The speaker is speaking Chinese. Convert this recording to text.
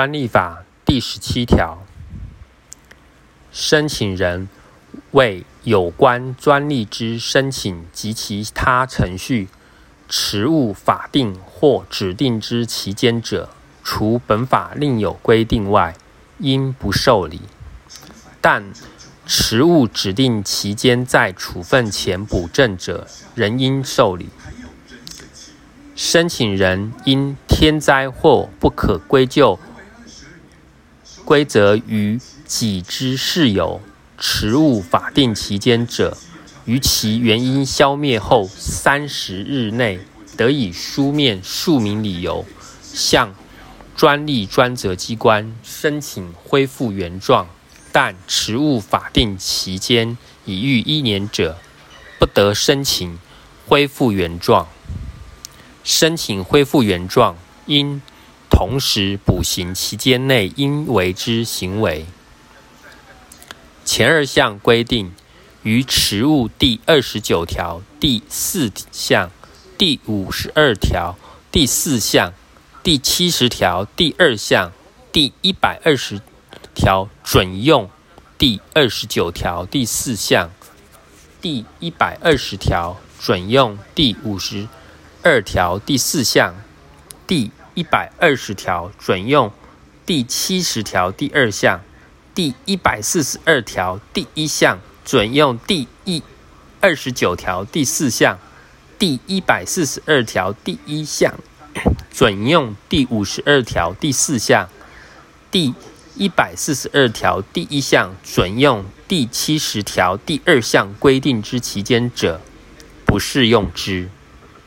专利法第十七条，申请人为有关专利之申请及其他程序持误法定或指定之期间者，除本法另有规定外，应不受理。但持误指定期间在处分前补正者，仍应受理。申请人因天灾或不可归咎。规则于己之事由，持误法定期间者，于其原因消灭后三十日内，得以书面述明理由，向专利专责机关申请恢复原状。但持误法定期间已逾一年者，不得申请恢复原状。申请恢复原状应。同时，补行期间内应为之行为。前二项规定于实务第二十九条第四项、第五十二条第四项、第七十条第二项、第一百二十条准用；第二十九条第四项、第一百二十条准用；第五十二条第四项、第。一百二十条准用第七十条第二项，第一百四十二条第一项准用第一二十九条第四项，第一百四十二条第一项准用第五十二条第四项，第一百四十二条第一项准用第七十条第二项规定之期间者，不适用之。